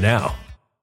now.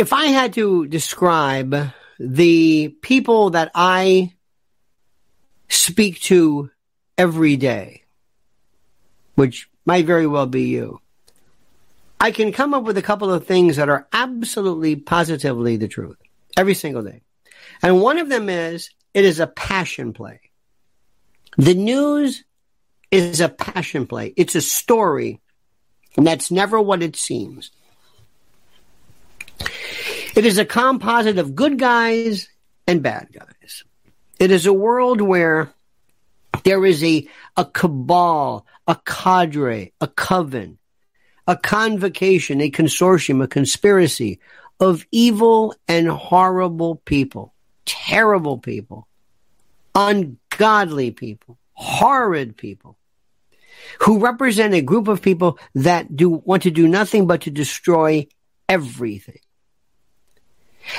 If I had to describe the people that I speak to every day, which might very well be you, I can come up with a couple of things that are absolutely positively the truth every single day. And one of them is it is a passion play. The news is a passion play. It's a story, and that's never what it seems. It is a composite of good guys and bad guys. It is a world where there is a, a cabal, a cadre, a coven, a convocation, a consortium, a conspiracy of evil and horrible people, terrible people, ungodly people, horrid people. who represent a group of people that do want to do nothing but to destroy everything.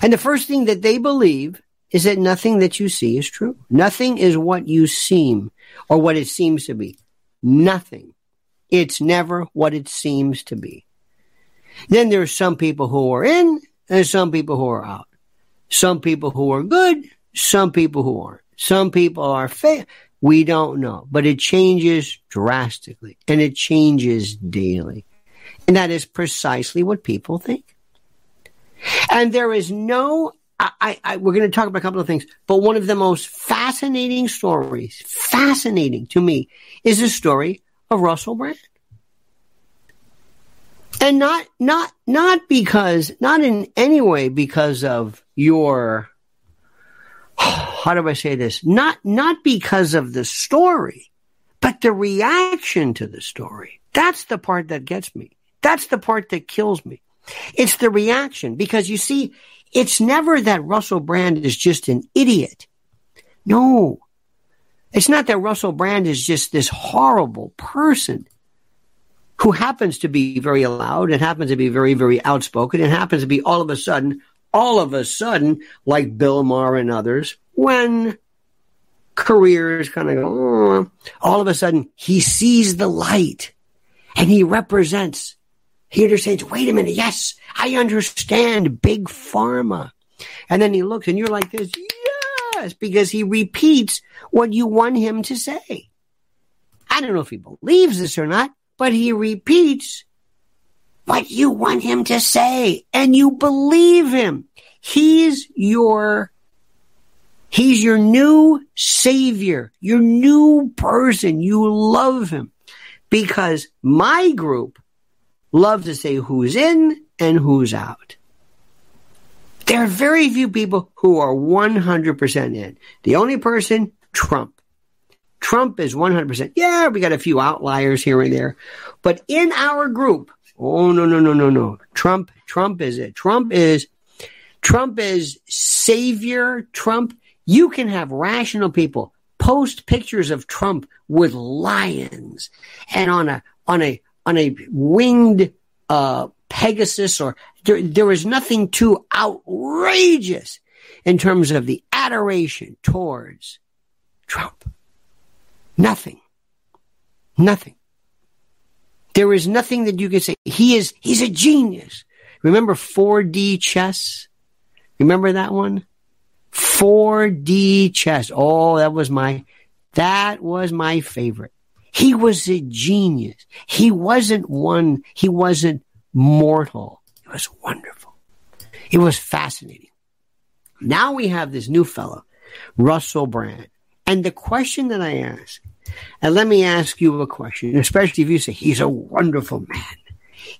And the first thing that they believe is that nothing that you see is true. Nothing is what you seem or what it seems to be. Nothing. It's never what it seems to be. Then there's some people who are in and some people who are out. Some people who are good, some people who aren't. Some people are fair. We don't know, but it changes drastically and it changes daily. And that is precisely what people think. And there is no, I, I, we're going to talk about a couple of things, but one of the most fascinating stories, fascinating to me, is the story of Russell Brand. And not, not, not because, not in any way because of your, how do I say this? Not, not because of the story, but the reaction to the story. That's the part that gets me. That's the part that kills me. It's the reaction because you see, it's never that Russell Brand is just an idiot. No. It's not that Russell Brand is just this horrible person who happens to be very loud and happens to be very, very outspoken and happens to be all of a sudden, all of a sudden, like Bill Maher and others, when careers kind of go, oh, all of a sudden he sees the light and he represents, he understands, wait a minute, yes, I understand big pharma. And then he looks and you're like this, yes, because he repeats what you want him to say. I don't know if he believes this or not, but he repeats what you want him to say and you believe him. He's your, he's your new savior, your new person. You love him because my group love to say who's in and who's out. There are very few people who are 100% in. The only person, Trump. Trump is 100%. Yeah, we got a few outliers here and there. But in our group, oh, no, no, no, no, no. Trump, Trump is it. Trump is, Trump is savior. Trump, you can have rational people post pictures of Trump with lions and on a, on a, on a winged, uh, Pegasus or there, there is nothing too outrageous in terms of the adoration towards Trump. Nothing. Nothing. There is nothing that you can say. He is, he's a genius. Remember 4D chess? Remember that one? 4D chess. Oh, that was my, that was my favorite. He was a genius. He wasn't one, he wasn't mortal. It was wonderful. It was fascinating. Now we have this new fellow, Russell Brand. And the question that I ask and let me ask you a question, especially if you say he's a wonderful man.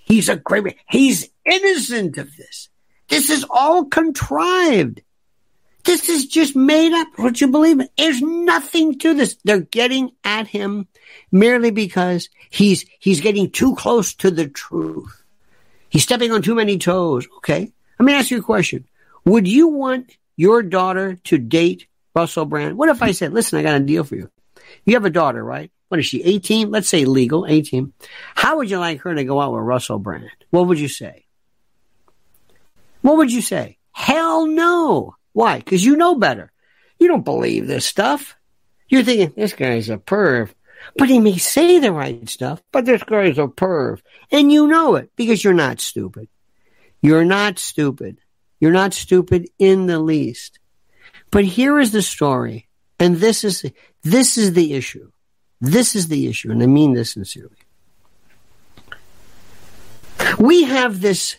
He's a great man. He's innocent of this. This is all contrived. This is just made up. Would you believe it? There's nothing to this. They're getting at him merely because he's, he's getting too close to the truth. He's stepping on too many toes. Okay. Let me ask you a question. Would you want your daughter to date Russell Brand? What if I said, listen, I got a deal for you. You have a daughter, right? What is she, 18? Let's say legal, 18. How would you like her to go out with Russell Brand? What would you say? What would you say? Hell no. Why? Because you know better. You don't believe this stuff. You're thinking, this guy's a perv. But he may say the right stuff, but this guy's a perv. And you know it because you're not stupid. You're not stupid. You're not stupid in the least. But here is the story. And this is, this is the issue. This is the issue, and I mean this sincerely. We have this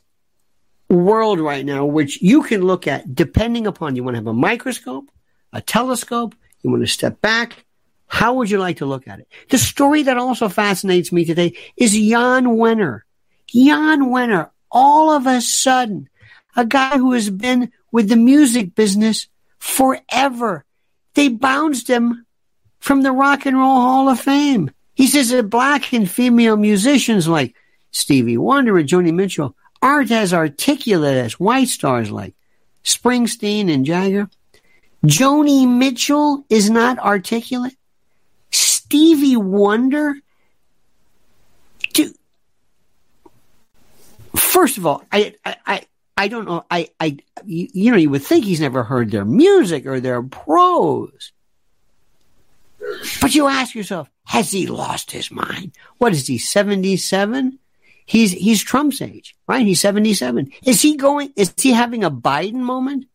world right now which you can look at depending upon you want to have a microscope, a telescope, you want to step back. How would you like to look at it? The story that also fascinates me today is Jan Wenner. Jan Wenner, all of a sudden, a guy who has been with the music business forever. They bounced him from the Rock and Roll Hall of Fame. He says that black and female musicians like Stevie Wonder and Joni Mitchell aren't as articulate as white stars like Springsteen and Jagger. Joni Mitchell is not articulate. Stevie Wonder. Dude, first of all, I, I, I I don't know. I, I, you, you, know, you would think he's never heard their music or their prose. But you ask yourself, has he lost his mind? What is he, 77? He's, he's Trump's age, right? He's 77. Is he going, is he having a Biden moment?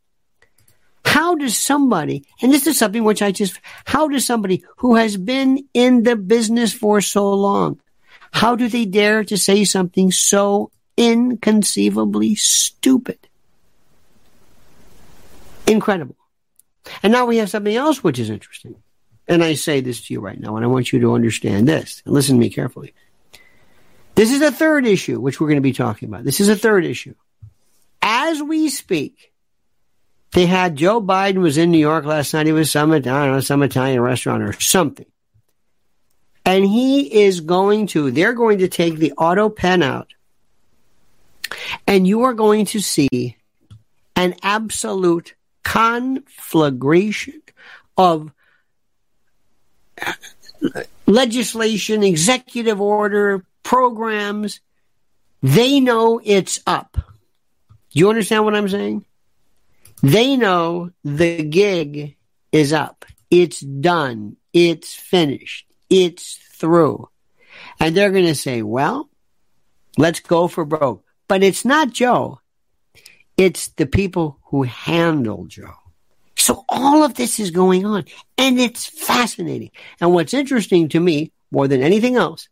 How does somebody, and this is something which I just, how does somebody who has been in the business for so long, how do they dare to say something so inconceivably stupid? Incredible. And now we have something else which is interesting. And I say this to you right now, and I want you to understand this. And listen to me carefully. This is a third issue, which we're going to be talking about. This is a third issue. As we speak, they had Joe Biden was in New York last night. He was some, I don't know, some Italian restaurant or something. And he is going to, they're going to take the auto pen out and you are going to see an absolute conflagration of uh, legislation, executive order, programs. They know it's up. Do you understand what I'm saying? They know the gig is up. It's done. It's finished. It's through. And they're going to say, well, let's go for broke. But it's not Joe. It's the people who handle Joe. So all of this is going on and it's fascinating. And what's interesting to me more than anything else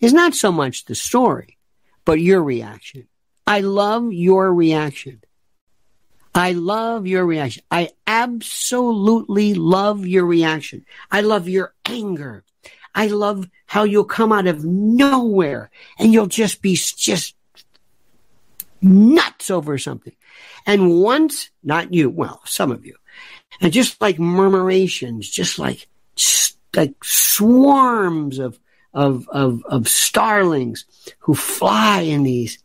is not so much the story, but your reaction. I love your reaction. I love your reaction. I absolutely love your reaction. I love your anger. I love how you'll come out of nowhere and you'll just be just nuts over something. And once, not you, well, some of you, and just like murmurations, just like, like swarms of, of, of, of starlings who fly in these,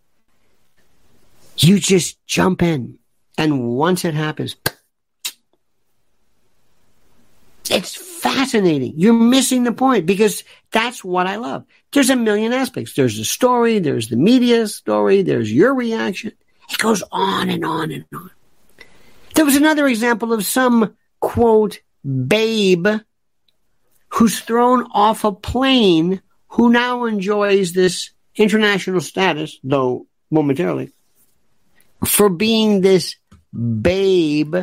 you just jump in. And once it happens, it's fascinating. You're missing the point because that's what I love. There's a million aspects. There's the story, there's the media story, there's your reaction. It goes on and on and on. There was another example of some quote babe who's thrown off a plane who now enjoys this international status, though momentarily, for being this babe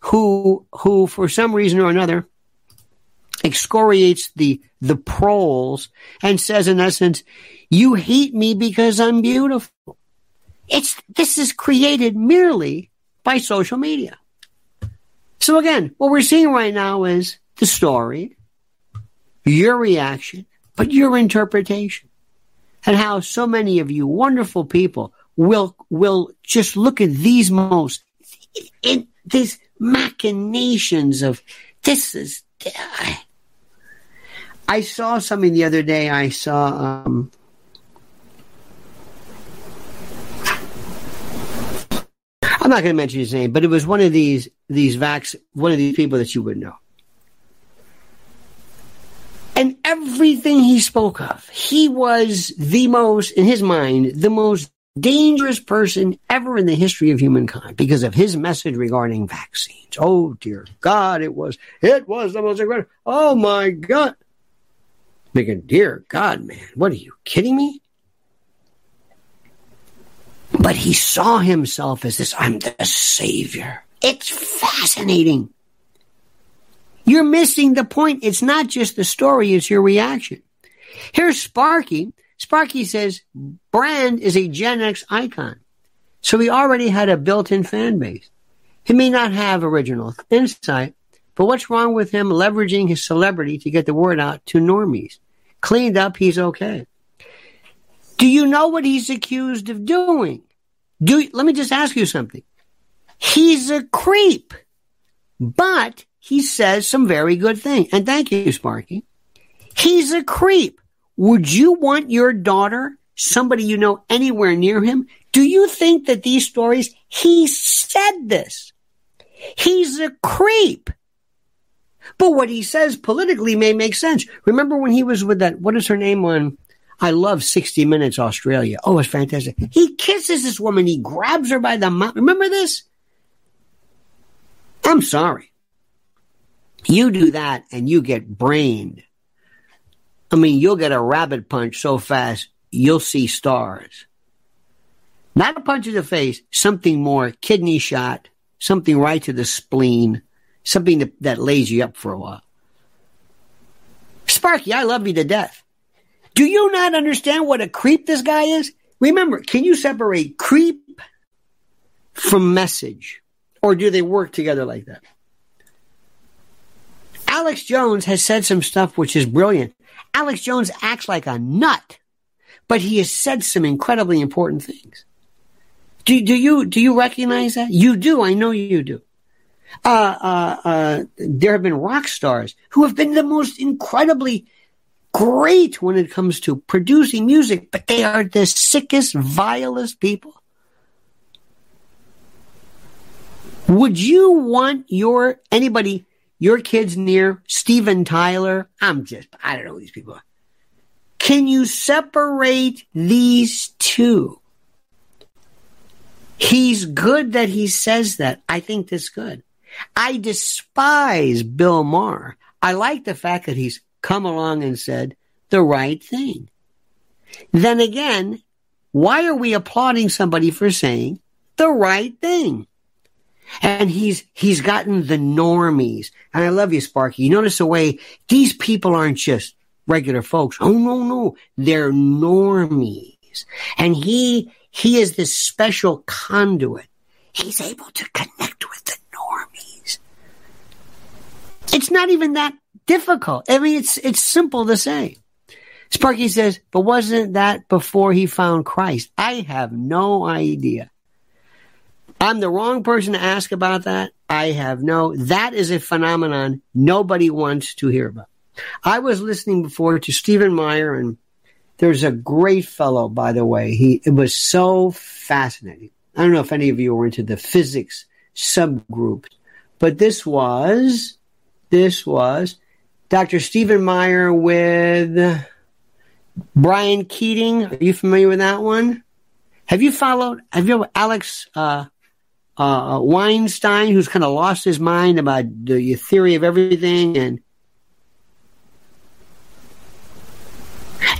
who who for some reason or another excoriates the the proles and says in essence, you hate me because I'm beautiful. It's this is created merely by social media. So again, what we're seeing right now is the story, your reaction, but your interpretation. And how so many of you wonderful people will will just look at these most in these machinations of this is I saw something the other day. I saw um, I'm not going to mention his name, but it was one of these these vax one of these people that you would know. And everything he spoke of, he was the most, in his mind, the most dangerous person ever in the history of humankind because of his message regarding vaccines. Oh dear God, it was, it was the most incredible. Oh my God. Thinking, dear God, man, what are you kidding me? But he saw himself as this, I'm the savior. It's fascinating. You're missing the point. It's not just the story, it's your reaction. Here's Sparky Sparky says Brand is a Gen X icon. So he already had a built-in fan base. He may not have original insight, but what's wrong with him leveraging his celebrity to get the word out to normies? Cleaned up, he's okay. Do you know what he's accused of doing? Do let me just ask you something. He's a creep, but he says some very good thing. And thank you, Sparky. He's a creep. Would you want your daughter, somebody you know anywhere near him? Do you think that these stories, he said this? He's a creep. But what he says politically may make sense. Remember when he was with that, what is her name on, I love 60 Minutes Australia. Oh, it's fantastic. He kisses this woman. He grabs her by the mouth. Remember this? I'm sorry. You do that and you get brained. I mean, you'll get a rabbit punch so fast, you'll see stars. Not a punch in the face, something more, kidney shot, something right to the spleen, something that, that lays you up for a while. Sparky, I love you to death. Do you not understand what a creep this guy is? Remember, can you separate creep from message? Or do they work together like that? Alex Jones has said some stuff which is brilliant. Alex Jones acts like a nut, but he has said some incredibly important things. Do, do you do you recognize that? You do. I know you do. Uh, uh, uh, there have been rock stars who have been the most incredibly great when it comes to producing music, but they are the sickest, vilest people. Would you want your anybody, your kids near Steven Tyler? I'm just, I don't know these people are. Can you separate these two? He's good that he says that. I think that's good. I despise Bill Maher. I like the fact that he's come along and said the right thing. Then again, why are we applauding somebody for saying the right thing? And he's, he's gotten the normies. And I love you, Sparky. You notice the way these people aren't just regular folks. Oh, no, no. They're normies. And he, he is this special conduit. He's able to connect with the normies. It's not even that difficult. I mean, it's, it's simple to say. Sparky says, but wasn't that before he found Christ? I have no idea. I'm the wrong person to ask about that. I have no, that is a phenomenon nobody wants to hear about. I was listening before to Stephen Meyer and there's a great fellow, by the way. He, it was so fascinating. I don't know if any of you were into the physics subgroup, but this was, this was Dr. Stephen Meyer with Brian Keating. Are you familiar with that one? Have you followed, have you, Alex, uh, uh, Weinstein, who's kind of lost his mind about the theory of everything and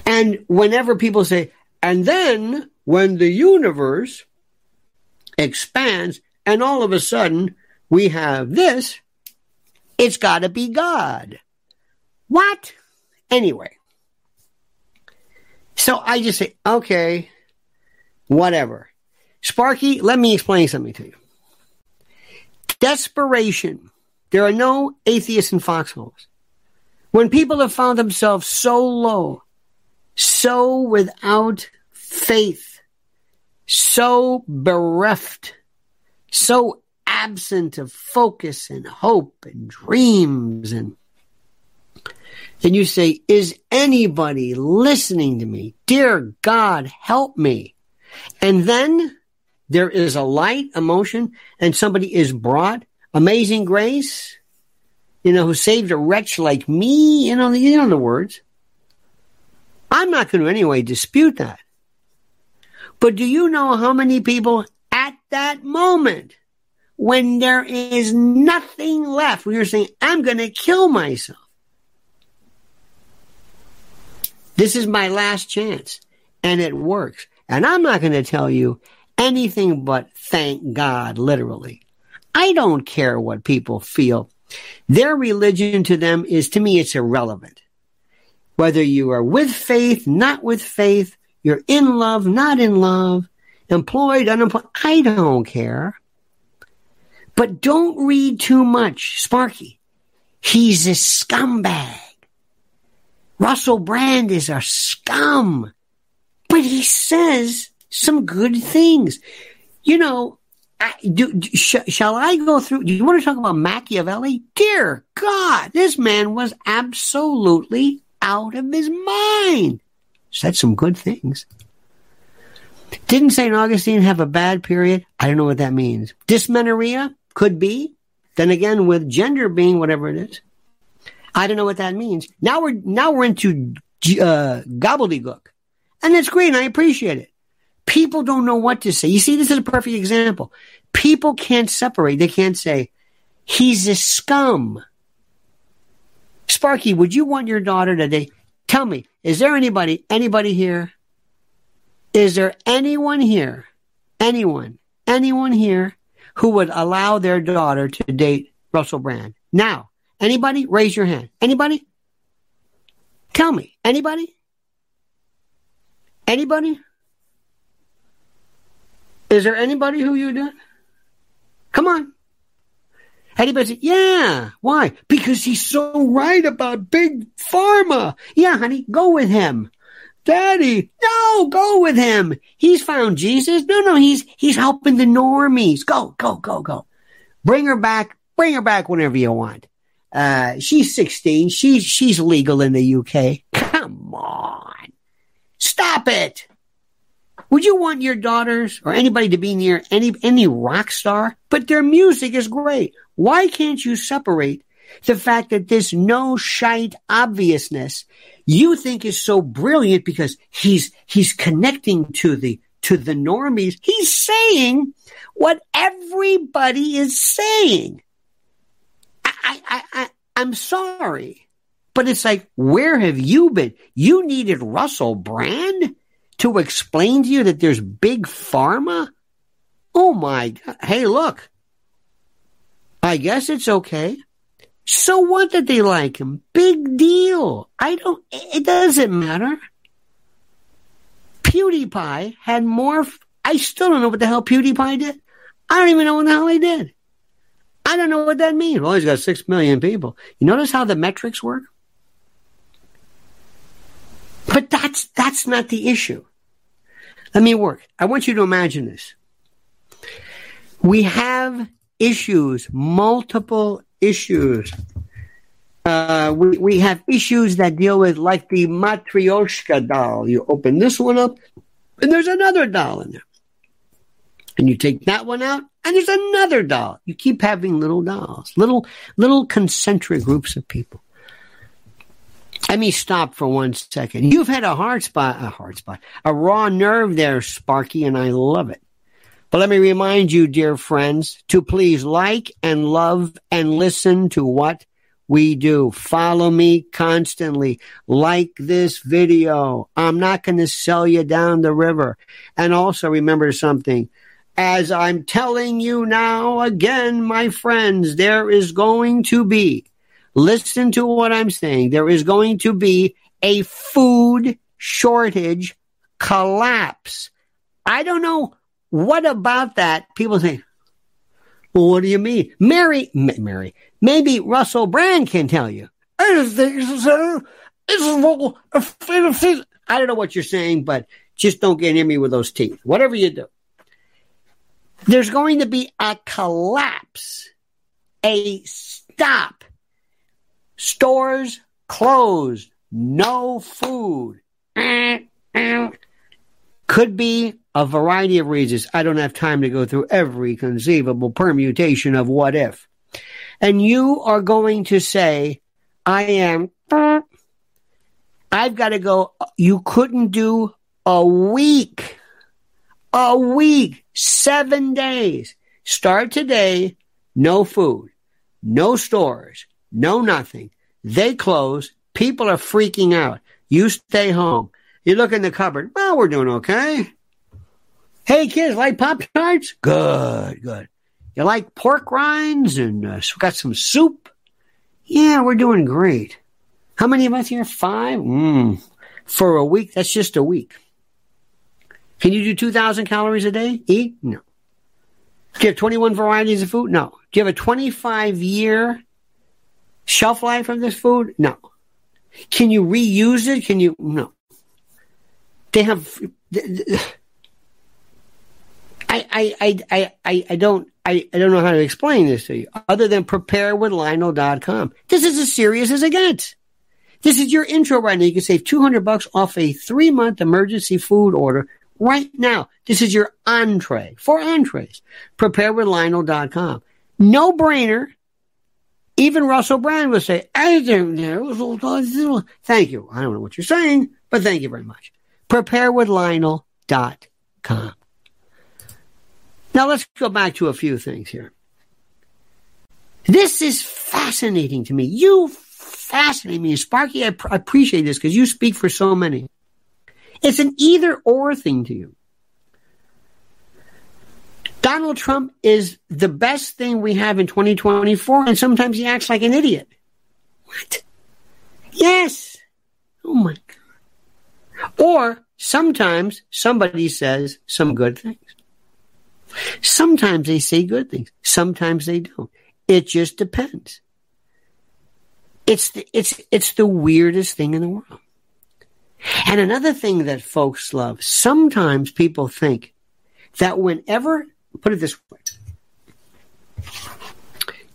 And whenever people say, and then when the universe expands and all of a sudden we have this, it's got to be God. What? Anyway. So I just say, okay, whatever. Sparky, let me explain something to you. Desperation. There are no atheists in foxholes. When people have found themselves so low, so without faith, so bereft, so absent of focus and hope and dreams and and you say, is anybody listening to me? Dear God, help me. And then there is a light emotion and somebody is brought amazing grace, you know, who saved a wretch like me, you know, the, you know the words. I'm not going to anyway dispute that. But do you know how many people at that moment, when there is nothing left, when you're saying, I'm going to kill myself, this is my last chance, and it works. And I'm not going to tell you anything but thank God, literally. I don't care what people feel. Their religion to them is, to me, it's irrelevant whether you are with faith, not with faith, you're in love, not in love, employed, unemployed, I don't care. But don't read too much, Sparky. He's a scumbag. Russell Brand is a scum. But he says some good things. You know, I, do, sh- shall I go through? Do you want to talk about Machiavelli? Dear God, this man was absolutely out of his mind. Said some good things. Didn't St. Augustine have a bad period? I don't know what that means. Dysmenorrhea? Could be. Then again, with gender being whatever it is. I don't know what that means. Now we're, now we're into uh, gobbledygook. And it's great. I appreciate it. People don't know what to say. You see, this is a perfect example. People can't separate. They can't say, he's a scum. Sparky, would you want your daughter to today? Tell me, is there anybody, anybody here? Is there anyone here, anyone, anyone here who would allow their daughter to date Russell Brand? Now, anybody? Raise your hand. Anybody? Tell me, anybody? Anybody? Is there anybody who you do? Come on. Anybody say, yeah. Why? Because he's so right about big pharma. Yeah, honey, go with him. Daddy, no, go with him. He's found Jesus. No, no, he's, he's helping the normies. Go, go, go, go. Bring her back. Bring her back whenever you want. Uh, she's 16. She's, she's legal in the UK. Come on. Stop it. Would you want your daughters or anybody to be near any any rock star? But their music is great. Why can't you separate the fact that this no shite obviousness you think is so brilliant because he's he's connecting to the to the normies. He's saying what everybody is saying. I I I I'm sorry. But it's like, where have you been? You needed Russell Brand? To explain to you that there's big pharma? Oh my God. Hey, look. I guess it's okay. So what that they like him? Big deal. I don't, it doesn't matter. PewDiePie had more, I still don't know what the hell PewDiePie did. I don't even know what the hell he did. I don't know what that means. Well, he's got six million people. You notice how the metrics work? But that's that's not the issue. Let me work. I want you to imagine this. We have issues, multiple issues. Uh, we, we have issues that deal with like the Matryoshka doll. You open this one up, and there's another doll in there. And you take that one out, and there's another doll. You keep having little dolls, little little concentric groups of people. Let me stop for one second. You've had a hard spot, a hard spot, a raw nerve there, Sparky, and I love it. But let me remind you, dear friends, to please like and love and listen to what we do. Follow me constantly. Like this video. I'm not going to sell you down the river. And also remember something. As I'm telling you now again, my friends, there is going to be Listen to what I'm saying. There is going to be a food shortage collapse. I don't know what about that. People say, well, what do you mean? Mary, Mary, maybe Russell Brand can tell you. I don't know what you're saying, but just don't get near me with those teeth. Whatever you do. There's going to be a collapse, a stop Stores closed. No food. Could be a variety of reasons. I don't have time to go through every conceivable permutation of what if. And you are going to say, I am, I've got to go. You couldn't do a week, a week, seven days. Start today, no food, no stores, no nothing. They close. People are freaking out. You stay home. You look in the cupboard. Well, we're doing okay. Hey, kids, like Pop Tarts? Good, good. You like pork rinds and uh, got some soup? Yeah, we're doing great. How many of us here? Five? Mm. For a week? That's just a week. Can you do 2,000 calories a day? Eat? No. Do you have 21 varieties of food? No. Do you have a 25 year Shelf life of this food? No. Can you reuse it? Can you? No. They have. I, I, I, I, I don't I, I don't know how to explain this to you other than preparewithlionel.com. This is as serious as it gets. This is your intro right now. You can save 200 bucks off a three month emergency food order right now. This is your entree for entrees. Preparewithlionel.com. No brainer. Even Russell Brand would say, I don't know. thank you. I don't know what you're saying, but thank you very much. preparewithlionel.com. Now let's go back to a few things here. This is fascinating to me. You fascinate me. Sparky, I pr- appreciate this because you speak for so many. It's an either or thing to you. Donald Trump is the best thing we have in 2024, and sometimes he acts like an idiot. What? Yes. Oh my God. Or sometimes somebody says some good things. Sometimes they say good things. Sometimes they don't. It just depends. It's the, it's, it's the weirdest thing in the world. And another thing that folks love, sometimes people think that whenever put it this way.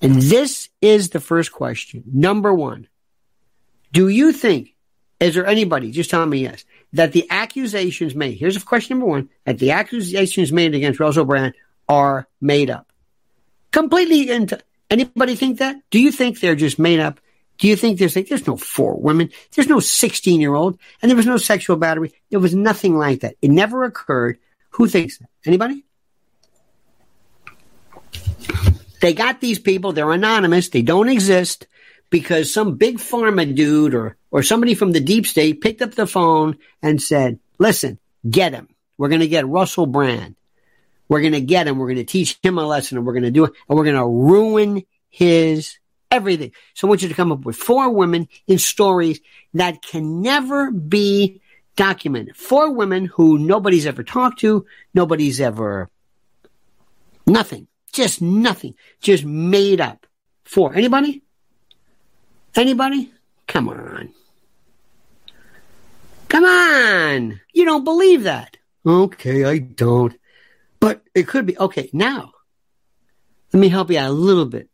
And this is the first question. Number one, do you think, is there anybody, just tell me yes, that the accusations made, here's a question number one, that the accusations made against Russell Brand are made up? Completely, into, anybody think that? Do you think they're just made up? Do you think there's like, there's no four women, there's no 16 year old, and there was no sexual battery? There was nothing like that. It never occurred. Who thinks that? Anybody? They got these people, they're anonymous, they don't exist because some big pharma dude or, or somebody from the deep state picked up the phone and said, listen, get him. We're going to get Russell Brand. We're going to get him. We're going to teach him a lesson and we're going to do it and we're going to ruin his everything. So I want you to come up with four women in stories that can never be documented. Four women who nobody's ever talked to, nobody's ever, nothing. Just nothing. Just made up. For anybody? Anybody? Come on. Come on. You don't believe that. Okay, I don't. But it could be. Okay, now, let me help you out a little bit.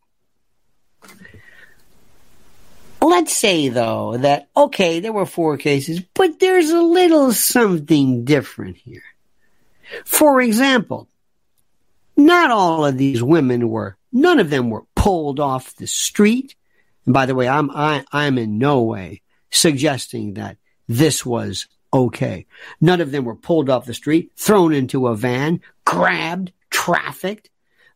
Let's say, though, that, okay, there were four cases, but there's a little something different here. For example, not all of these women were, none of them were pulled off the street. And by the way, I'm, I, I'm in no way suggesting that this was okay. None of them were pulled off the street, thrown into a van, grabbed, trafficked.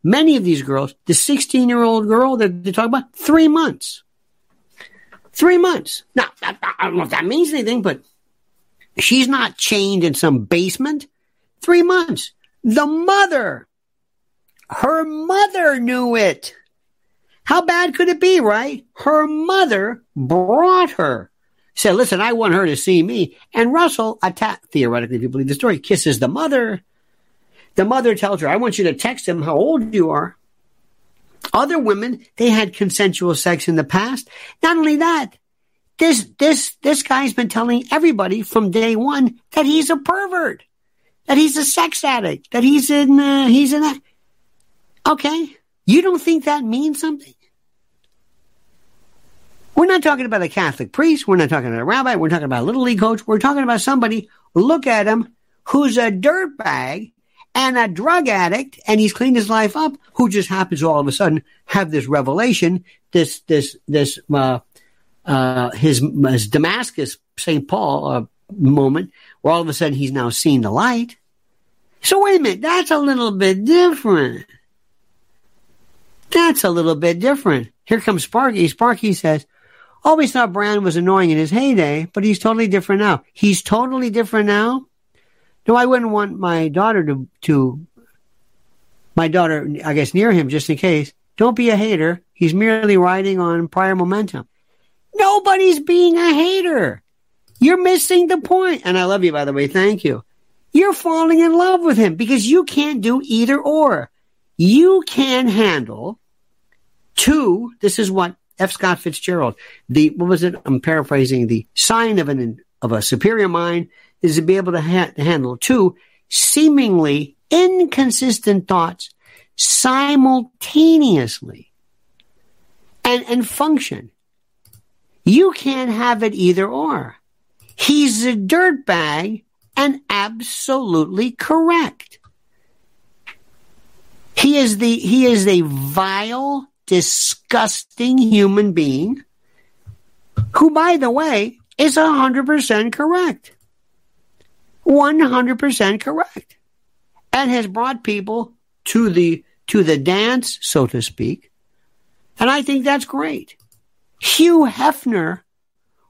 Many of these girls, the 16 year old girl that they talk about, three months. Three months. Now, I don't know if that means anything, but she's not chained in some basement. Three months. The mother her mother knew it. How bad could it be, right? Her mother brought her. Said, listen, I want her to see me. And Russell, attack, theoretically, if you believe the story, kisses the mother. The mother tells her, I want you to text him how old you are. Other women, they had consensual sex in the past. Not only that, this, this, this guy's been telling everybody from day one that he's a pervert, that he's a sex addict, that he's in, uh, he's in a, Okay. You don't think that means something? We're not talking about a Catholic priest. We're not talking about a rabbi. We're talking about a little league coach. We're talking about somebody, look at him, who's a dirtbag and a drug addict, and he's cleaned his life up, who just happens all of a sudden have this revelation, this, this, this, uh, uh, his, his Damascus, St. Paul, uh, moment, where all of a sudden he's now seen the light. So wait a minute, that's a little bit different. That's a little bit different. Here comes Sparky. Sparky says, oh, always thought Brand was annoying in his heyday, but he's totally different now. He's totally different now? No, I wouldn't want my daughter to, to, my daughter, I guess, near him just in case. Don't be a hater. He's merely riding on prior momentum. Nobody's being a hater. You're missing the point. And I love you, by the way. Thank you. You're falling in love with him because you can't do either or. You can handle Two, this is what F. Scott Fitzgerald, the, what was it? I'm paraphrasing the sign of an, of a superior mind is to be able to, ha- handle two seemingly inconsistent thoughts simultaneously and, and function. You can't have it either or. He's a dirtbag and absolutely correct. He is the, he is a vile, disgusting human being who, by the way, is 100% correct. 100% correct. And has brought people to the, to the dance, so to speak. And I think that's great. Hugh Hefner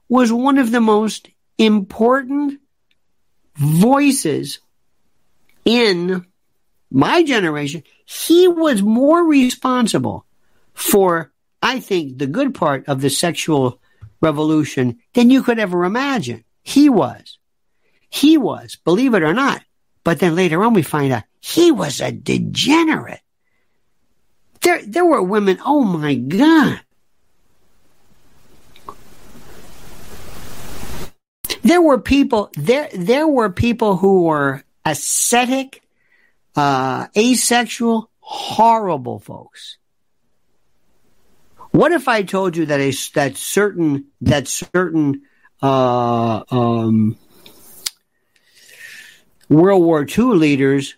was one of the most important voices in my generation. He was more responsible for, I think, the good part of the sexual revolution than you could ever imagine. He was. He was, believe it or not. But then later on we find out he was a degenerate. There, there were women, oh my God. There were people, there, there were people who were ascetic, uh, asexual, horrible folks. What if I told you that a, that certain, that certain, uh, um, World War II leaders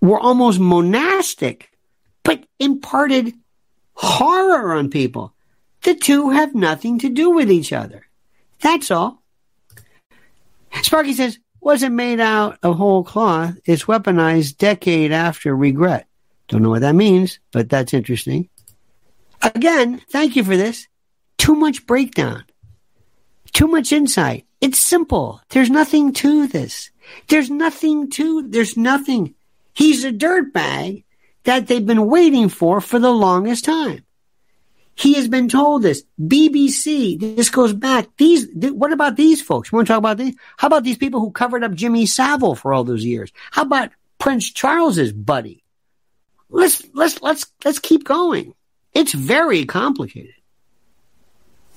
were almost monastic, but imparted horror on people. The two have nothing to do with each other. That's all. Sparky says, wasn't made out of whole cloth. It's weaponized decade after regret. Don't know what that means, but that's interesting. Again, thank you for this. Too much breakdown. Too much insight. It's simple. There's nothing to this. There's nothing to, there's nothing. He's a dirtbag that they've been waiting for for the longest time. He has been told this. BBC, this goes back. These, th- what about these folks? You want to talk about these? How about these people who covered up Jimmy Savile for all those years? How about Prince Charles's buddy? Let's, let's, let's, let's keep going. It's very complicated.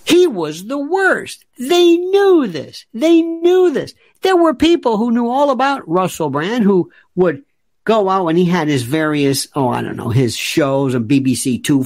He was the worst. They knew this. They knew this. There were people who knew all about Russell Brand who would go out and he had his various, oh, I don't know, his shows on BBC Two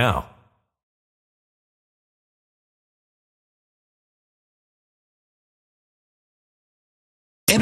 now.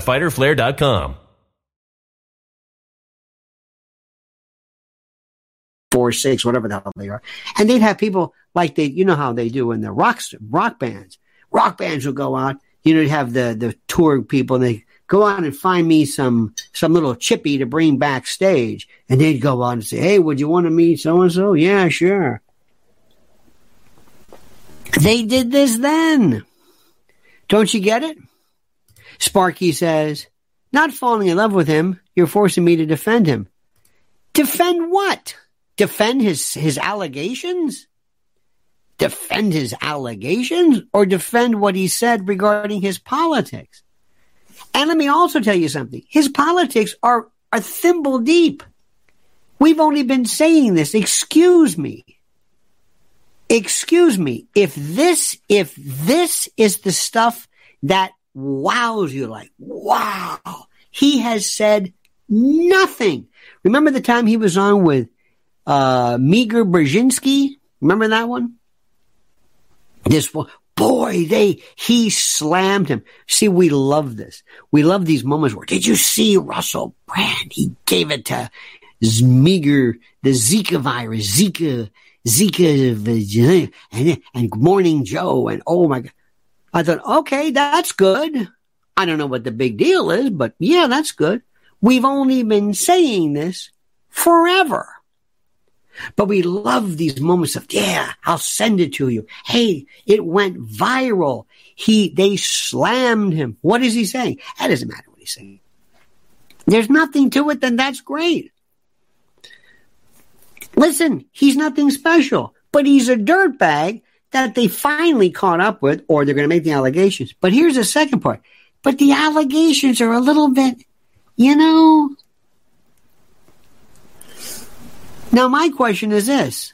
www.fighterflare.com fighterflare.com. Four, six, whatever the hell they are. And they'd have people like they, you know how they do in the rock, rock bands. Rock bands will go out, you know, have the, the tour people and they go out and find me some, some little chippy to bring backstage. And they'd go out and say, Hey, would you want to meet so and so? Yeah, sure. They did this then. Don't you get it? Sparky says, Not falling in love with him, you're forcing me to defend him. Defend what? Defend his, his allegations? Defend his allegations or defend what he said regarding his politics? And let me also tell you something. His politics are, are thimble deep. We've only been saying this. Excuse me. Excuse me. If this, if this is the stuff that wows you like, wow, he has said nothing. Remember the time he was on with uh, Mika Brzezinski? Remember that one? This boy, they he slammed him. See, we love this. We love these moments where did you see Russell Brand? He gave it to Mika, the Zika virus, Zika, Zika, and, and Morning Joe, and oh my God. I thought, okay, that's good. I don't know what the big deal is, but yeah, that's good. We've only been saying this forever. But we love these moments of, yeah, I'll send it to you. Hey, it went viral. He, they slammed him. What is he saying? That doesn't matter what he's saying. There's nothing to it, then that's great. Listen, he's nothing special, but he's a dirtbag that they finally caught up with, or they're going to make the allegations. But here's the second part. But the allegations are a little bit, you know. Now, my question is this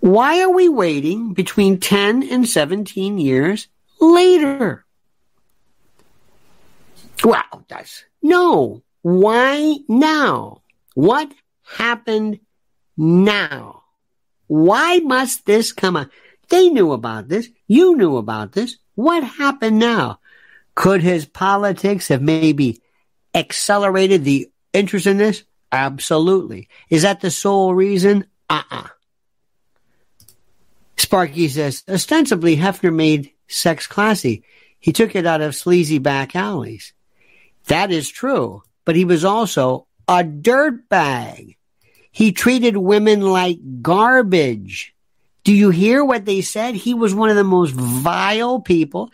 Why are we waiting between 10 and 17 years later? Well, that's no. Why now? What happened now? Why must this come out? They knew about this. You knew about this. What happened now? Could his politics have maybe accelerated the interest in this? Absolutely. Is that the sole reason? Uh-uh. Sparky says, ostensibly Hefner made sex classy. He took it out of sleazy back alleys. That is true, but he was also a dirtbag. He treated women like garbage. Do you hear what they said? He was one of the most vile people.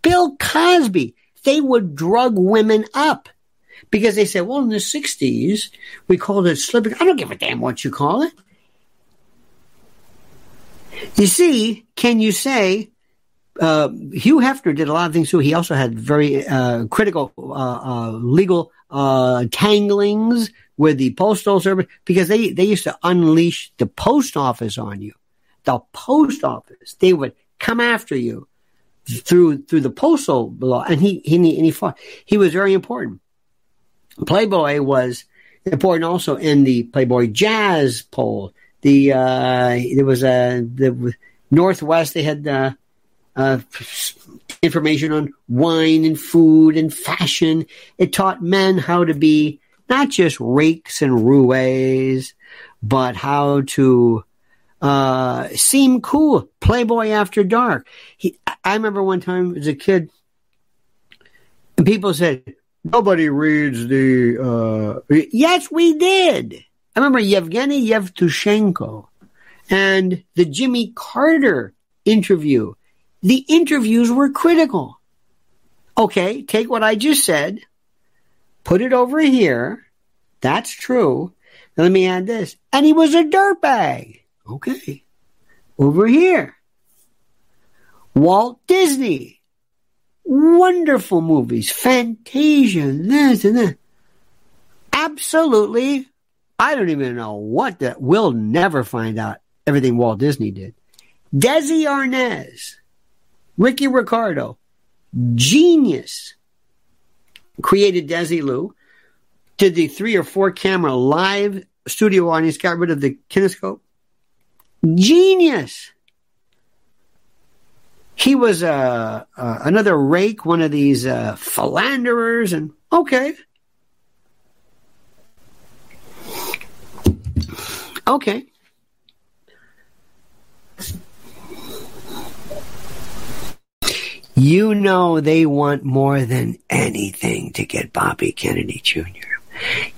Bill Cosby, they would drug women up because they said, well, in the 60s, we called it slipping. I don't give a damn what you call it. You see, can you say, uh, Hugh Hefner did a lot of things too. He also had very uh, critical uh, uh legal uh, tanglings with the postal service because they, they used to unleash the post office on you. The post office, they would come after you through through the postal law, and he he and he fought. He was very important. Playboy was important also in the Playboy Jazz poll. The uh, there was a the Northwest. They had uh, uh, information on wine and food and fashion. It taught men how to be not just rakes and roues, but how to uh, seem cool. Playboy After Dark. He, I remember one time as a kid, and people said, nobody reads the. Uh, yes, we did. I remember Yevgeny Yevtushenko and the Jimmy Carter interview. The interviews were critical. Okay, take what I just said, put it over here. That's true. Now let me add this. And he was a dirtbag. Okay. Over here. Walt Disney. wonderful movies, Fantasia, this and that. Absolutely, I don't even know what that. We'll never find out everything Walt Disney did. Desi Arnaz, Ricky Ricardo, genius, created Desi Desilu, did the three or four camera live studio audience, got rid of the kinescope. Genius. He was uh, uh, another rake, one of these uh, philanderers, and okay. Okay. You know they want more than anything to get Bobby Kennedy Jr.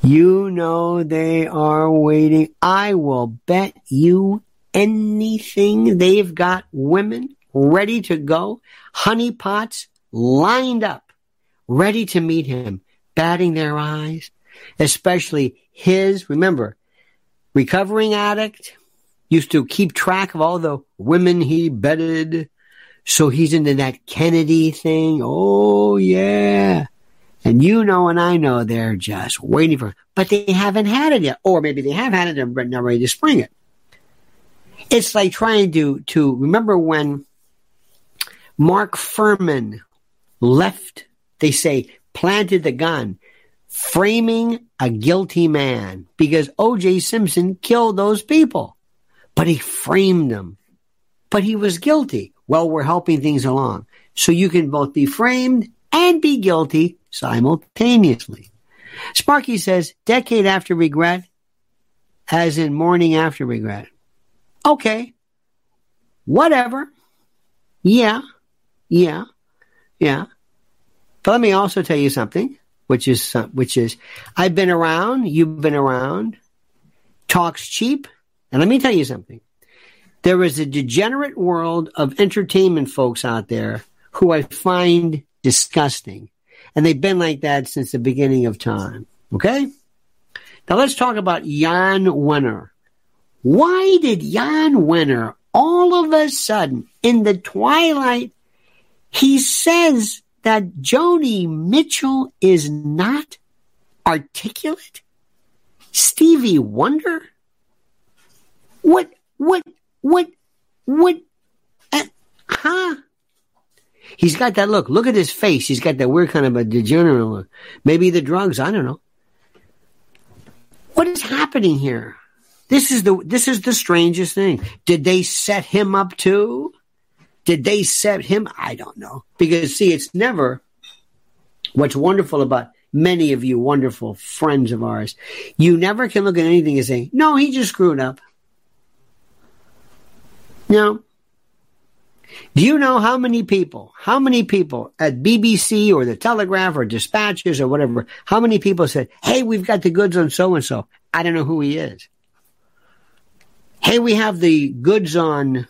You know they are waiting. I will bet you anything they've got women ready to go, honeypots lined up, ready to meet him, batting their eyes, especially his, remember, recovering addict, used to keep track of all the women he bedded. So he's into that Kennedy thing. Oh, yeah. And you know and I know they're just waiting for. But they haven't had it yet. Or maybe they have had it but not ready to spring it. It's like trying to, to remember when Mark Fuhrman left, they say, planted the gun, framing a guilty man because O.J. Simpson killed those people. But he framed them. But he was guilty. Well, we're helping things along. So you can both be framed and be guilty simultaneously. Sparky says, decade after regret, as in morning after regret. Okay. Whatever. Yeah. Yeah. Yeah. But let me also tell you something, which is, uh, which is, I've been around, you've been around, talks cheap. And let me tell you something. There is a degenerate world of entertainment folks out there who I find disgusting. And they've been like that since the beginning of time. Okay? Now let's talk about Jan Wenner. Why did Jan Wenner all of a sudden in the twilight, he says that Joni Mitchell is not articulate? Stevie Wonder? What, what, what, what, uh, huh? He's got that look. Look at his face. He's got that weird kind of a degenerate look. Maybe the drugs. I don't know. What is happening here? This is the this is the strangest thing. Did they set him up too? Did they set him? I don't know. Because see, it's never what's wonderful about many of you wonderful friends of ours. You never can look at anything and say, no, he just screwed up. No, do you know how many people, how many people at BBC or the Telegraph or Dispatches or whatever, how many people said, Hey, we've got the goods on so and so. I don't know who he is. Hey, we have the goods on.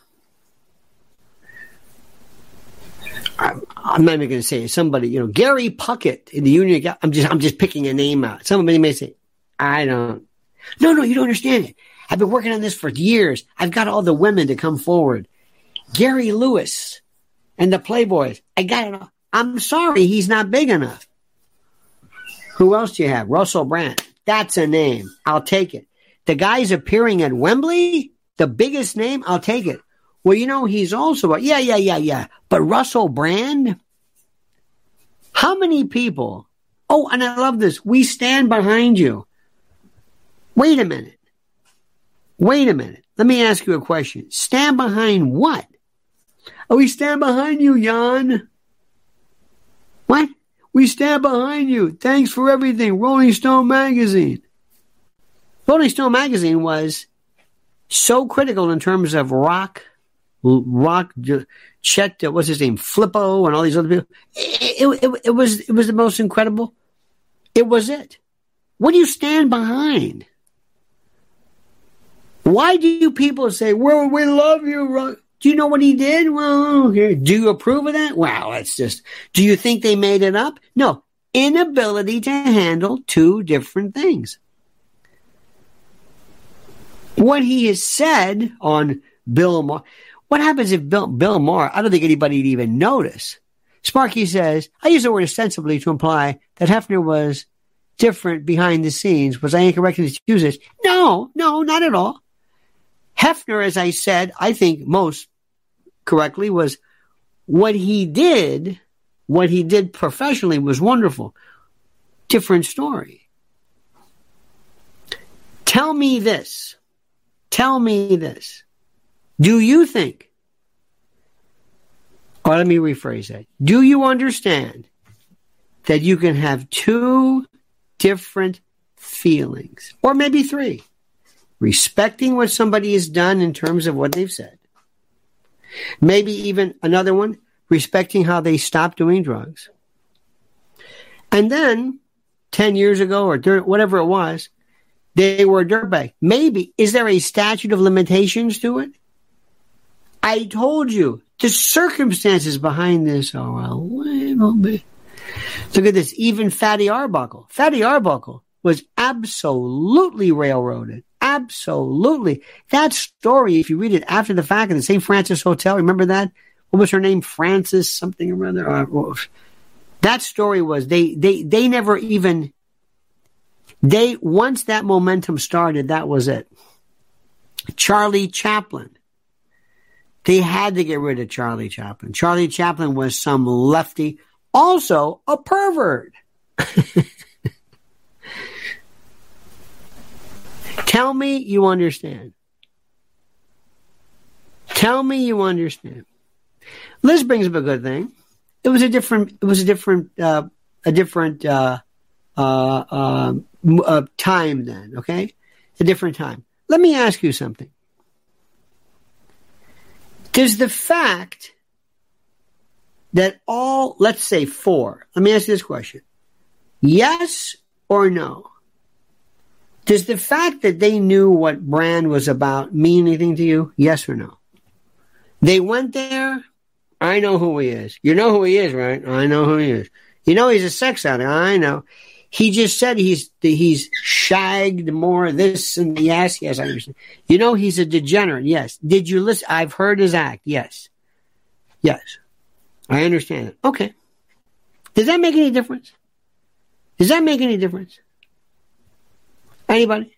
I'm not even going to say it. somebody, you know, Gary Puckett in the Union. I'm just, I'm just picking a name out. Somebody may say, I don't. No, no, you don't understand it. I've been working on this for years. I've got all the women to come forward. Gary Lewis and the Playboys. I got it. I'm sorry, he's not big enough. Who else do you have? Russell Brand. That's a name. I'll take it. The guy's appearing at Wembley, the biggest name. I'll take it. Well, you know, he's also, a, yeah, yeah, yeah, yeah. But Russell Brand? How many people? Oh, and I love this. We stand behind you. Wait a minute. Wait a minute. Let me ask you a question. Stand behind what? Oh, we stand behind you, Jan. What? We stand behind you. Thanks for everything. Rolling Stone magazine. Rolling Stone magazine was so critical in terms of rock, rock, Chet, what's his name, Flippo, and all these other people. It, it, it, was it was the most incredible. It was it. What do you stand behind? Why do people say, "Well, we love you"? Do you know what he did? Well. Do you approve of that? Wow, that's just, do you think they made it up? No. Inability to handle two different things. What he has said on Bill Maher, what happens if Bill, Bill Maher, I don't think anybody would even notice. Sparky says, I use the word ostensibly to imply that Hefner was different behind the scenes. Was I incorrect use this? No, no, not at all. Hefner, as I said, I think most correctly, was what he did, what he did professionally was wonderful. Different story. Tell me this. Tell me this. Do you think, or let me rephrase that. Do you understand that you can have two different feelings, or maybe three? Respecting what somebody has done in terms of what they've said. Maybe even another one, respecting how they stopped doing drugs. And then 10 years ago or whatever it was, they were a dirtbag. Maybe. Is there a statute of limitations to it? I told you the circumstances behind this are a little bit. Look at this. Even Fatty Arbuckle. Fatty Arbuckle was absolutely railroaded. Absolutely. That story, if you read it after the fact in the St. Francis Hotel, remember that? What was her name? Francis something or other. Uh, that story was they they they never even they once that momentum started, that was it. Charlie Chaplin they had to get rid of Charlie Chaplin. Charlie Chaplin was some lefty, also a pervert. Tell me you understand. Tell me you understand. Liz brings up a good thing. It was a different. It was a different. Uh, a different uh, uh, um, uh, time then. Okay, a different time. Let me ask you something. Does the fact that all, let's say four, let me ask you this question. Yes or no? Does the fact that they knew what brand was about mean anything to you? Yes or no? They went there. I know who he is. You know who he is, right? I know who he is. You know he's a sex addict. I know. He just said he's he's shagged more this and yes, yes, I understand. You know he's a degenerate. Yes. Did you listen? I've heard his act. Yes. Yes. I understand it. Okay. Does that make any difference? Does that make any difference? Anybody?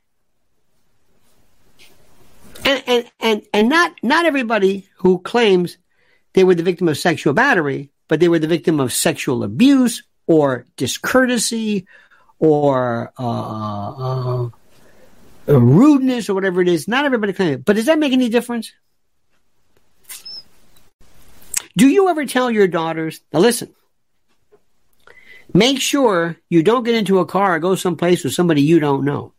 And, and, and, and not, not everybody who claims they were the victim of sexual battery, but they were the victim of sexual abuse or discourtesy or uh, uh, rudeness or whatever it is. Not everybody claims it. But does that make any difference? Do you ever tell your daughters, now listen, make sure you don't get into a car or go someplace with somebody you don't know.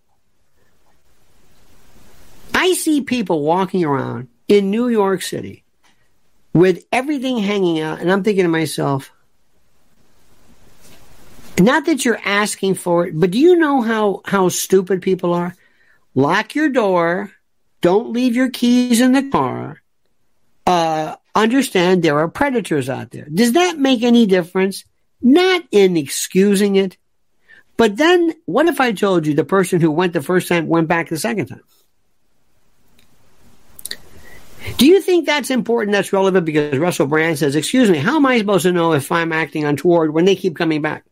See people walking around in New York City with everything hanging out, and I'm thinking to myself, not that you're asking for it, but do you know how, how stupid people are? Lock your door. Don't leave your keys in the car. Uh, understand there are predators out there. Does that make any difference? Not in excusing it. But then what if I told you the person who went the first time went back the second time? Do you think that's important? That's relevant because Russell Brand says, excuse me, how am I supposed to know if I'm acting untoward when they keep coming back?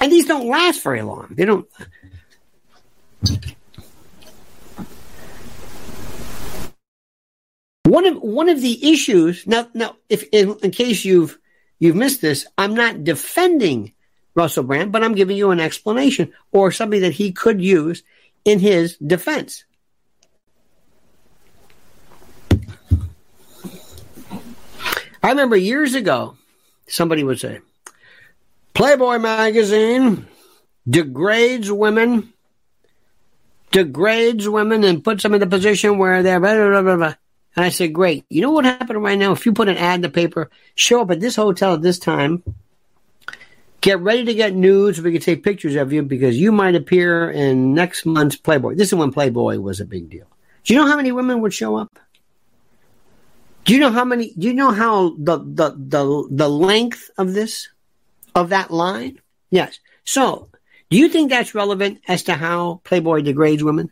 And these don't last very long. They don't. One of one of the issues now now if in, in case you've you've missed this, I'm not defending Russell Brand, but I'm giving you an explanation or something that he could use in his defense. I remember years ago, somebody would say, Playboy magazine degrades women, degrades women and puts them in the position where they're blah, blah, blah, blah. And I said, great. You know what happened right now? If you put an ad in the paper, show up at this hotel at this time, get ready to get nudes. So we can take pictures of you because you might appear in next month's Playboy. This is when Playboy was a big deal. Do you know how many women would show up? Do you know how many? Do you know how the the the, the length of this? of that line? Yes. So, do you think that's relevant as to how Playboy degrades women?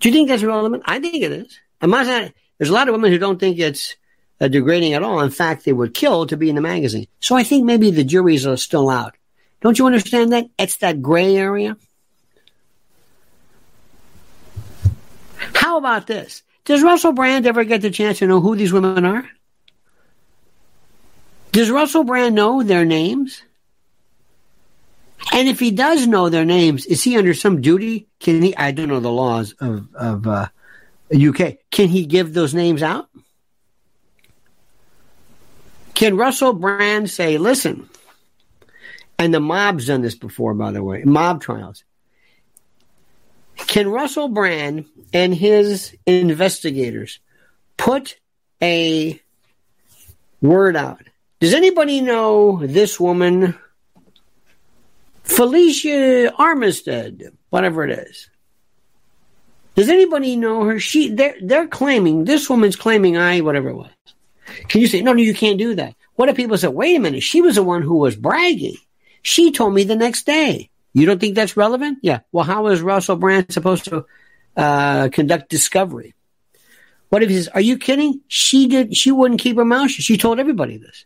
Do you think that's relevant? I think it is. Not saying, there's a lot of women who don't think it's uh, degrading at all. In fact, they would kill to be in the magazine. So I think maybe the juries are still out. Don't you understand that? It's that gray area. How about this? Does Russell Brand ever get the chance to know who these women are? Does Russell Brand know their names? And if he does know their names, is he under some duty? Can he? I don't know the laws of of uh, UK. Can he give those names out? Can Russell Brand say, "Listen"? And the mob's done this before, by the way, mob trials. Can Russell Brand and his investigators put a word out? Does anybody know this woman, Felicia Armistead, whatever it is? Does anybody know her? She they're they're claiming this woman's claiming I whatever it was. Can you say no? No, you can't do that. What if people say, wait a minute, she was the one who was bragging. She told me the next day. You don't think that's relevant? Yeah. Well, how is Russell Brand supposed to uh, conduct discovery? What if he says, "Are you kidding? She did. She wouldn't keep her mouth shut. She told everybody this."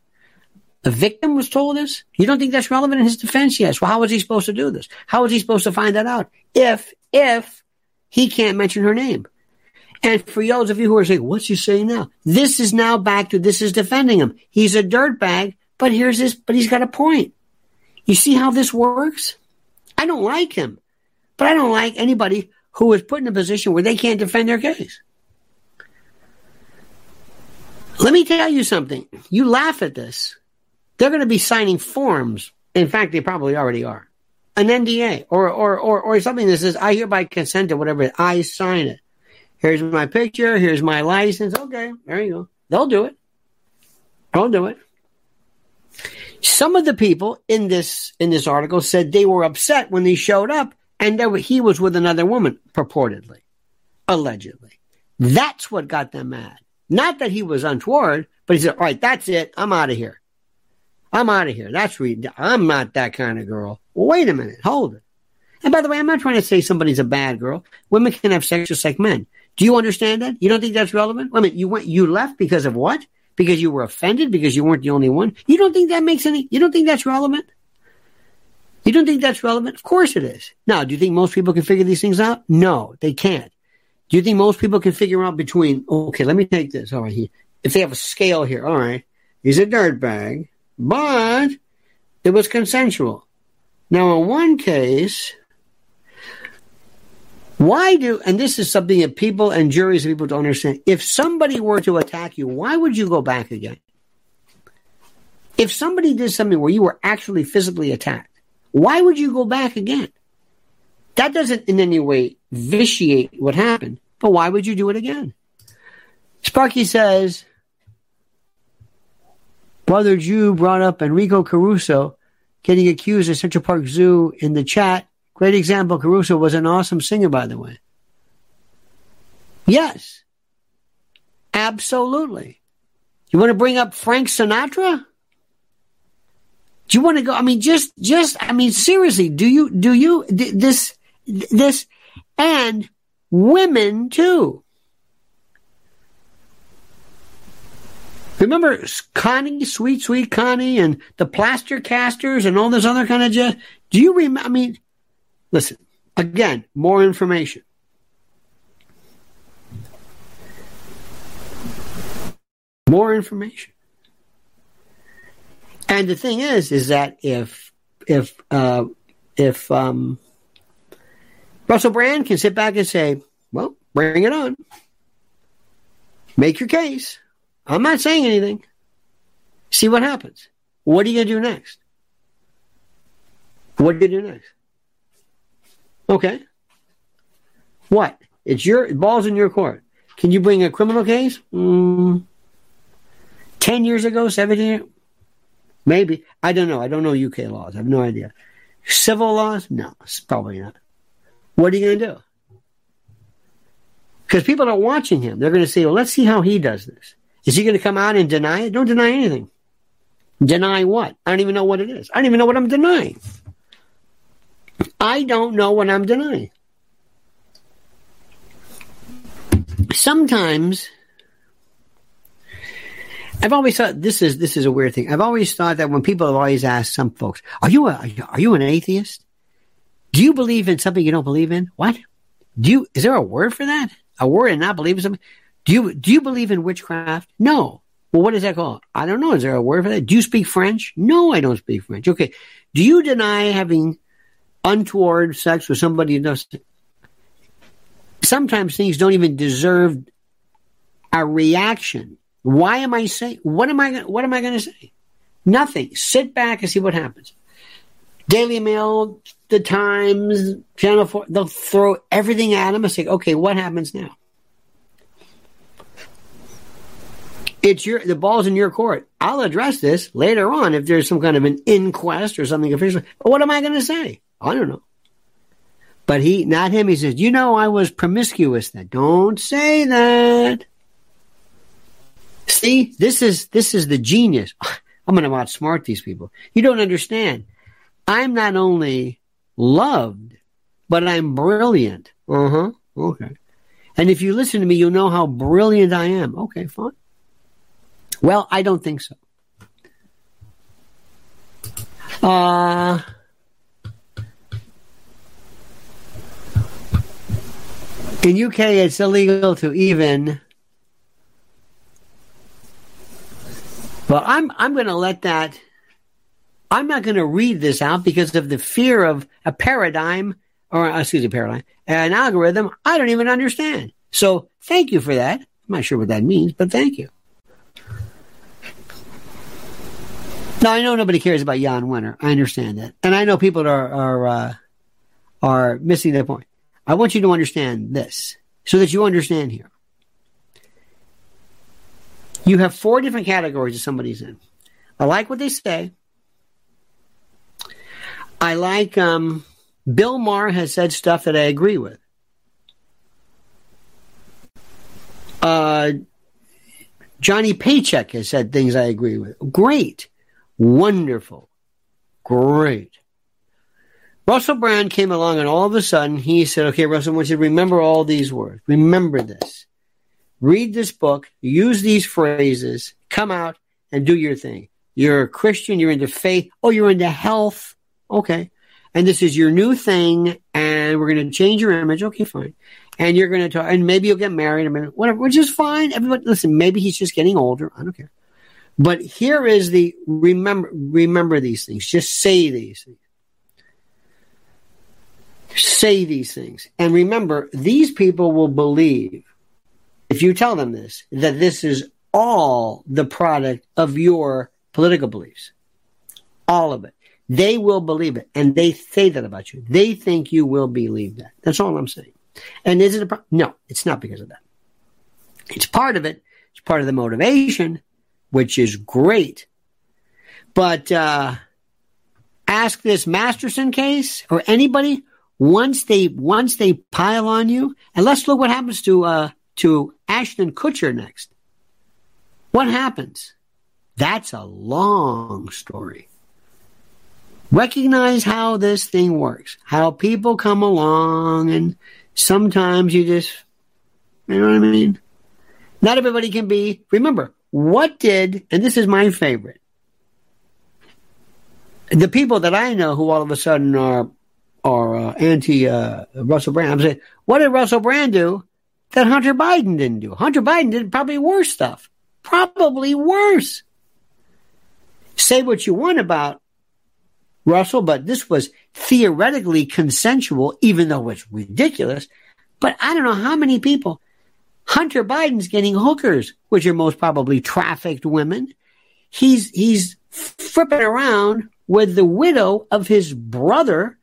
The victim was told this. You don't think that's relevant in his defense? Yes. Well, how was he supposed to do this? How was he supposed to find that out if if he can't mention her name? And for those of you who are saying, "What's he saying now?" This is now back to this is defending him. He's a dirtbag, but here's his. But he's got a point. You see how this works? I don't like him, but I don't like anybody who is put in a position where they can't defend their case. Let me tell you something. You laugh at this. They're going to be signing forms. In fact, they probably already are. An NDA or, or, or, or something that says, I hereby consent to whatever, I sign it. Here's my picture. Here's my license. Okay. There you go. They'll do it. They'll do it. Some of the people in this in this article said they were upset when he showed up and were, he was with another woman, purportedly, allegedly. That's what got them mad. Not that he was untoward, but he said, "All right, that's it. I'm out of here. I'm out of here. That's re- I'm not that kind of girl." Wait a minute, hold it. And by the way, I'm not trying to say somebody's a bad girl. Women can have sex just like men. Do you understand that? You don't think that's relevant? Minute, you went, you left because of what? Because you were offended because you weren't the only one. You don't think that makes any, you don't think that's relevant? You don't think that's relevant? Of course it is. Now, do you think most people can figure these things out? No, they can't. Do you think most people can figure out between, okay, let me take this. All right. If they have a scale here, all right, he's a dirtbag, but it was consensual. Now, in one case, why do, and this is something that people and juries and people don't understand. If somebody were to attack you, why would you go back again? If somebody did something where you were actually physically attacked, why would you go back again? That doesn't in any way vitiate what happened, but why would you do it again? Sparky says, Brother Jew brought up Enrico Caruso getting accused at Central Park Zoo in the chat Great example. Caruso was an awesome singer, by the way. Yes. Absolutely. You want to bring up Frank Sinatra? Do you want to go? I mean, just, just, I mean, seriously, do you, do you, this, this, and women too. Remember Connie, sweet, sweet Connie, and the plaster casters and all this other kind of jazz? Do you remember? I mean, Listen, again, more information. More information. And the thing is, is that if if uh, if um, Russell Brand can sit back and say, "Well, bring it on, make your case," I'm not saying anything. See what happens. What are you going to do next? What do you going to do next? Okay. What? It's your balls in your court. Can you bring a criminal case? Mm, Ten years ago, seventeen, maybe. I don't know. I don't know UK laws. I have no idea. Civil laws? No, probably not. What are you going to do? Because people are watching him. They're going to say, well, let's see how he does this. Is he going to come out and deny it? Don't deny anything. Deny what? I don't even know what it is. I don't even know what I'm denying. I don't know what I'm denying. Sometimes I've always thought this is this is a weird thing. I've always thought that when people have always asked some folks, "Are you a are you an atheist? Do you believe in something you don't believe in? What? Do you? Is there a word for that? A word and not believe in something? Do you do you believe in witchcraft? No. Well, what is that called? I don't know. Is there a word for that? Do you speak French? No, I don't speak French. Okay. Do you deny having untoward sex with somebody who doesn't. Sometimes things don't even deserve a reaction. Why am I saying? What am I? What am I going to say? Nothing. Sit back and see what happens. Daily Mail, The Times, Channel Four. They'll throw everything at him and say, "Okay, what happens now?" It's your the ball's in your court. I'll address this later on if there's some kind of an inquest or something official. But what am I going to say? I don't know. But he, not him. He says, "You know, I was promiscuous. Then don't say that." See, this is this is the genius. I'm going to outsmart these people. You don't understand. I'm not only loved, but I'm brilliant. Uh huh. Okay. And if you listen to me, you'll know how brilliant I am. Okay, fine. Well, I don't think so. Uh, in UK, it's illegal to even. Well, I'm I'm going to let that. I'm not going to read this out because of the fear of a paradigm, or excuse me, paradigm, an algorithm I don't even understand. So, thank you for that. I'm not sure what that means, but thank you. Now I know nobody cares about Jan Wenner. I understand that, and I know people are are uh, are missing their point. I want you to understand this, so that you understand here. You have four different categories that somebody's in. I like what they say. I like um, Bill Maher has said stuff that I agree with. Uh, Johnny Paycheck has said things I agree with. Great. Wonderful. Great. Russell Brand came along and all of a sudden he said, okay, Russell, I want you to remember all these words. Remember this. Read this book, use these phrases, come out and do your thing. You're a Christian, you're into faith, oh, you're into health. Okay. And this is your new thing, and we're going to change your image. Okay, fine. And you're going to talk, and maybe you'll get married, mean, whatever, which is fine. Everybody, listen, maybe he's just getting older. I don't care. But here is the remember remember these things. Just say these things. Say these things. And remember, these people will believe, if you tell them this, that this is all the product of your political beliefs. All of it. They will believe it. And they say that about you. They think you will believe that. That's all I'm saying. And is it a problem? No, it's not because of that. It's part of it. It's part of the motivation which is great. But uh, ask this Masterson case or anybody once they once they pile on you, and let's look what happens to uh, to Ashton Kutcher next. What happens? That's a long story. Recognize how this thing works, how people come along, and sometimes you just, you know what I mean? Not everybody can be. Remember, what did, and this is my favorite, the people that I know who all of a sudden are are uh, anti uh, Russell Brand. I'm saying, what did Russell Brand do that Hunter Biden didn't do? Hunter Biden did probably worse stuff, probably worse. Say what you want about Russell, but this was theoretically consensual, even though it's ridiculous. But I don't know how many people Hunter Biden's getting hookers, which are most probably trafficked women. He's he's flipping around with the widow of his brother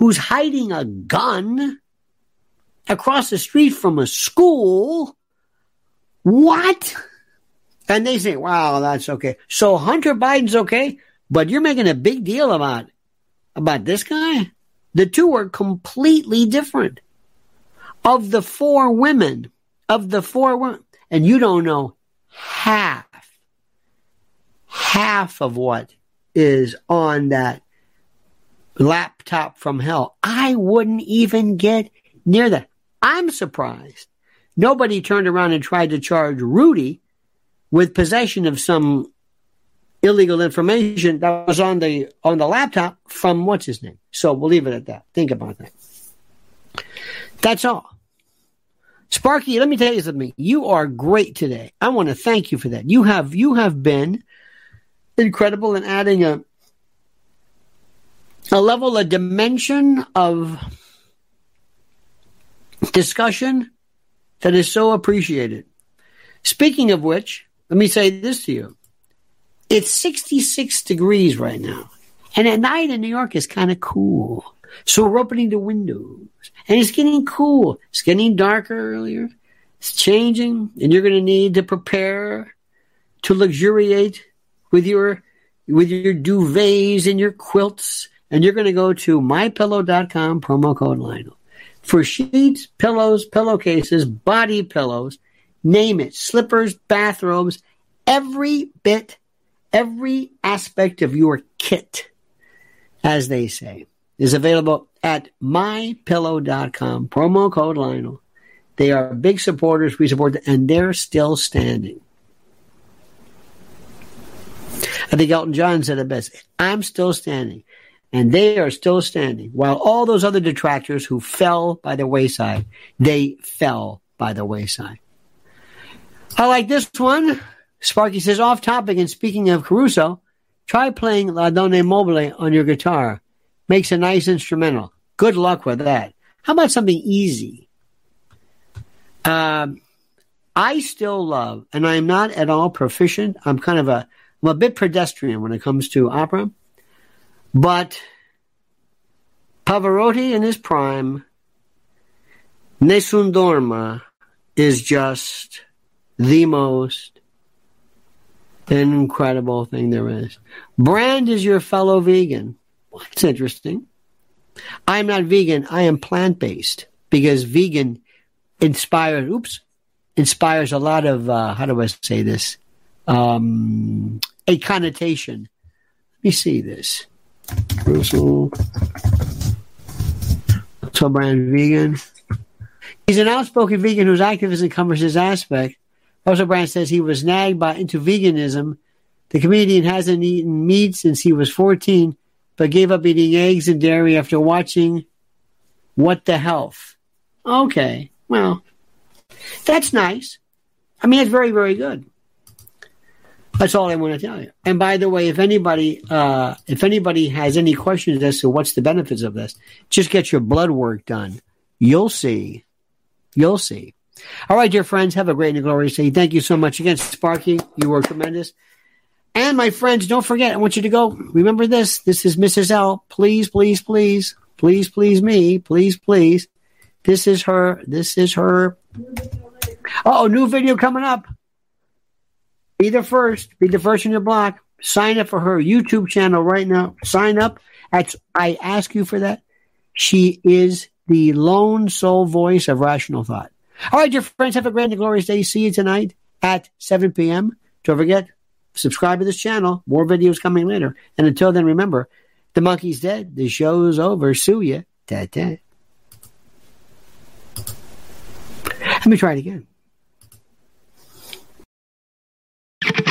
who's hiding a gun across the street from a school. What? And they say, wow, that's okay. So Hunter Biden's okay, but you're making a big deal about about this guy? The two are completely different. Of the four women of the four women, and you don't know half, half of what is on that laptop from hell. I wouldn't even get near that. I'm surprised. Nobody turned around and tried to charge Rudy with possession of some illegal information that was on the on the laptop from what's his name. So we'll leave it at that. Think about that. That's all. Sparky, let me tell you something. You are great today. I want to thank you for that. You have you have been incredible in adding a a level, a dimension of discussion that is so appreciated. Speaking of which, let me say this to you. It's 66 degrees right now. And at night in New York is kind of cool. So we're opening the windows and it's getting cool. It's getting darker earlier. It's changing and you're going to need to prepare to luxuriate with your, with your duvets and your quilts. And you're going to go to mypillow.com promo code Lionel for sheets, pillows, pillowcases, body pillows, name it, slippers, bathrobes, every bit, every aspect of your kit, as they say is available at mypillow.com. Promo code Lionel. They are big supporters. We support them, and they're still standing. I think Elton John said it best. I'm still standing. And they are still standing. While all those other detractors who fell by the wayside, they fell by the wayside. I like this one. Sparky says, off topic, and speaking of Caruso, try playing La Donna Mobile on your guitar makes a nice instrumental. Good luck with that. How about something easy? Um, I still love, and I'm not at all proficient. I'm kind of a, I'm a bit pedestrian when it comes to opera, but Pavarotti in his prime, Nessun Dorma is just the most incredible thing there is. Brand is your fellow vegan. That's interesting. I'm not vegan. I am plant based because vegan inspires, oops, inspires a lot of, uh, how do I say this? Um, a connotation. Let me see this. Russell. So brand vegan. He's an outspoken vegan whose activism covers his aspect. Also, Brand says he was nagged by into veganism. The comedian hasn't eaten meat since he was 14 but gave up eating eggs and dairy after watching What the Health. Okay, well, that's nice. I mean, it's very, very good. That's all I want to tell you. And by the way, if anybody, uh, if anybody has any questions as to what's the benefits of this, just get your blood work done. You'll see. You'll see. All right, dear friends, have a great and glorious day. Thank you so much again, Sparky. You were tremendous. And my friends, don't forget, I want you to go. Remember this. This is Mrs. L. Please, please, please, please, please me. Please, please. This is her. This is her. Oh, new video coming up. Be the first. Be the first in your block. Sign up for her YouTube channel right now. Sign up. That's, I ask you for that. She is the lone soul voice of rational thought. All right, dear friends, have a grand and glorious day. See you tonight at 7 p.m. Don't forget, subscribe to this channel. More videos coming later. And until then, remember, the monkey's dead. The show's over. Sue ya. Ta-ta. Let me try it again.